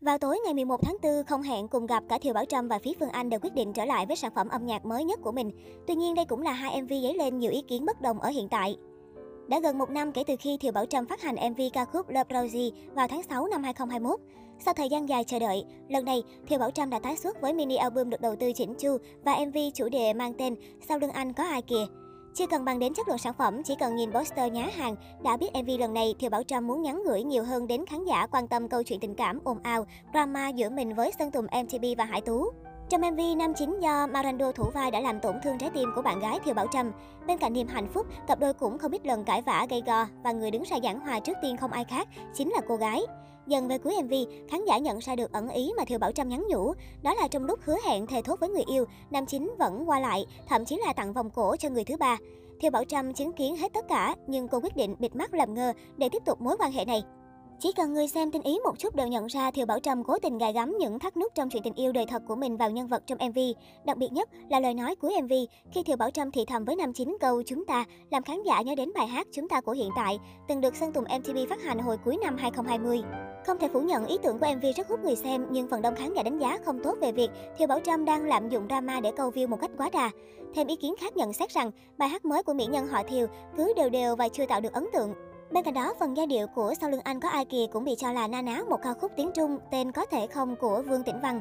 Vào tối ngày 11 tháng 4, không hẹn cùng gặp cả Thiều Bảo Trâm và phía Phương Anh đều quyết định trở lại với sản phẩm âm nhạc mới nhất của mình. Tuy nhiên, đây cũng là hai MV dấy lên nhiều ý kiến bất đồng ở hiện tại. Đã gần một năm kể từ khi Thiều Bảo Trâm phát hành MV ca khúc Love Rosie vào tháng 6 năm 2021. Sau thời gian dài chờ đợi, lần này Thiều Bảo Trâm đã tái xuất với mini album được đầu tư chỉnh chu và MV chủ đề mang tên Sau lưng anh có ai kìa. Chưa cần bàn đến chất lượng sản phẩm, chỉ cần nhìn poster nhá hàng, đã biết MV lần này Thiều Bảo Trâm muốn nhắn gửi nhiều hơn đến khán giả quan tâm câu chuyện tình cảm ồn ào, drama giữa mình với Sơn Tùng MTP và Hải Tú. Trong MV, nam chính do Marando thủ vai đã làm tổn thương trái tim của bạn gái Thiều Bảo Trâm. Bên cạnh niềm hạnh phúc, cặp đôi cũng không ít lần cãi vã gây go và người đứng ra giảng hòa trước tiên không ai khác, chính là cô gái. Dần về cuối MV, khán giả nhận ra được ẩn ý mà Thiều Bảo Trâm nhắn nhủ. Đó là trong lúc hứa hẹn thề thốt với người yêu, nam chính vẫn qua lại, thậm chí là tặng vòng cổ cho người thứ ba. Thiều Bảo Trâm chứng kiến hết tất cả, nhưng cô quyết định bịt mắt làm ngơ để tiếp tục mối quan hệ này. Chỉ cần người xem tinh ý một chút đều nhận ra Thiều Bảo Trâm cố tình gài gắm những thắt nút trong chuyện tình yêu đời thật của mình vào nhân vật trong MV. Đặc biệt nhất là lời nói cuối MV khi Thiều Bảo Trâm thì thầm với nam chính câu chúng ta làm khán giả nhớ đến bài hát chúng ta của hiện tại từng được Sơn Tùng MTV phát hành hồi cuối năm 2020. Không thể phủ nhận ý tưởng của MV rất hút người xem, nhưng phần đông khán giả đánh giá không tốt về việc Thiều Bảo Trâm đang lạm dụng drama để câu view một cách quá đà. Thêm ý kiến khác nhận xét rằng bài hát mới của mỹ nhân họ Thiều cứ đều đều và chưa tạo được ấn tượng. Bên cạnh đó, phần giai điệu của Sau lưng anh có ai kìa cũng bị cho là na ná một ca khúc tiếng Trung tên Có thể không của Vương Tĩnh Văn.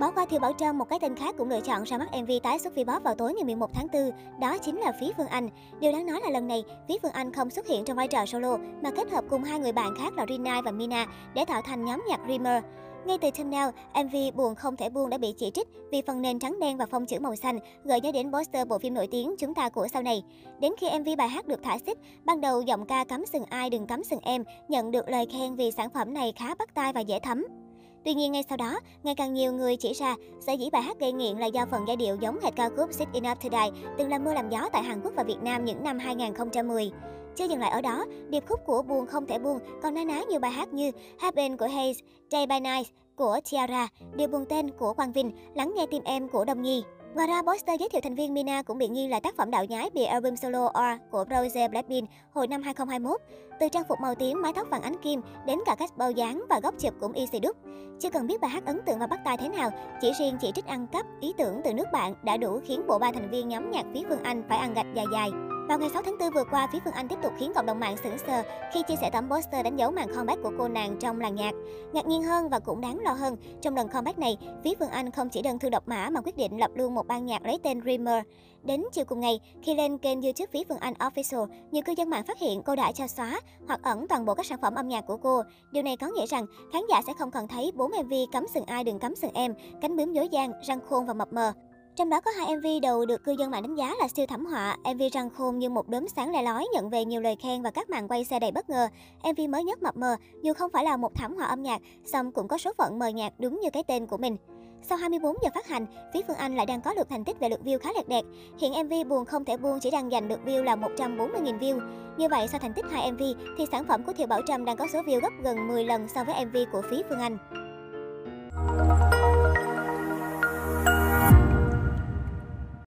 Bỏ qua Thiều Bảo Trâm, một cái tên khác cũng lựa chọn ra mắt MV tái xuất Vbox vào tối ngày 11 tháng 4, đó chính là Phí Phương Anh. Điều đáng nói là lần này, Phí Phương Anh không xuất hiện trong vai trò solo mà kết hợp cùng hai người bạn khác là Rina và Mina để tạo thành nhóm nhạc Dreamer. Ngay từ thumbnail, MV Buồn không thể buông đã bị chỉ trích vì phần nền trắng đen và phông chữ màu xanh gợi nhớ đến poster bộ phim nổi tiếng Chúng ta của sau này. Đến khi MV bài hát được thả xích, ban đầu giọng ca cắm sừng ai đừng cắm sừng em nhận được lời khen vì sản phẩm này khá bắt tai và dễ thấm. Tuy nhiên ngay sau đó, ngày càng nhiều người chỉ ra sở dĩ bài hát gây nghiện là do phần giai điệu giống hệt ca khúc Sit Enough to Die từng làm mưa làm gió tại Hàn Quốc và Việt Nam những năm 2010. Chưa dừng lại ở đó, điệp khúc của Buồn không thể buồn, còn na ná nhiều bài hát như Happen của Hayes, Day by Night của Tiara, Điều buồn tên của Quang Vinh, Lắng nghe tim em của Đông Nhi. Ngoài ra, poster giới thiệu thành viên Mina cũng bị nghi là tác phẩm đạo nhái bìa album solo R của Rose Blackpink hồi năm 2021. Từ trang phục màu tím, mái tóc vàng ánh kim đến cả cách bao dáng và góc chụp cũng easy đúc. Chưa cần biết bài hát ấn tượng và bắt tai thế nào, chỉ riêng chỉ trích ăn cắp ý tưởng từ nước bạn đã đủ khiến bộ ba thành viên nhóm nhạc phía Phương Anh phải ăn gạch dài dài. Vào ngày 6 tháng 4 vừa qua, phía Phương Anh tiếp tục khiến cộng đồng mạng sững sờ khi chia sẻ tấm poster đánh dấu màn comeback của cô nàng trong làng nhạc. Ngạc nhiên hơn và cũng đáng lo hơn, trong lần comeback này, phía Phương Anh không chỉ đơn thư độc mã mà quyết định lập luôn một ban nhạc lấy tên Dreamer. Đến chiều cùng ngày, khi lên kênh YouTube phía Phương Anh Official, nhiều cư dân mạng phát hiện cô đã cho xóa hoặc ẩn toàn bộ các sản phẩm âm nhạc của cô. Điều này có nghĩa rằng khán giả sẽ không còn thấy bốn MV cấm sừng ai đừng cấm sừng em, cánh bướm dối gian, răng khôn và mập mờ. Trong đó có hai MV đầu được cư dân mạng đánh giá là siêu thẩm họa. MV răng khôn như một đốm sáng le lói nhận về nhiều lời khen và các màn quay xe đầy bất ngờ. MV mới nhất mập mờ, dù không phải là một thảm họa âm nhạc, song cũng có số phận mờ nhạt đúng như cái tên của mình. Sau 24 giờ phát hành, phía Phương Anh lại đang có được thành tích về lượt view khá lẹt đẹt. Hiện MV buồn không thể buông chỉ đang giành được view là 140.000 view. Như vậy, sau thành tích hai MV thì sản phẩm của Thiệu Bảo Trâm đang có số view gấp gần 10 lần so với MV của phía Phương Anh.